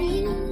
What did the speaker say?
You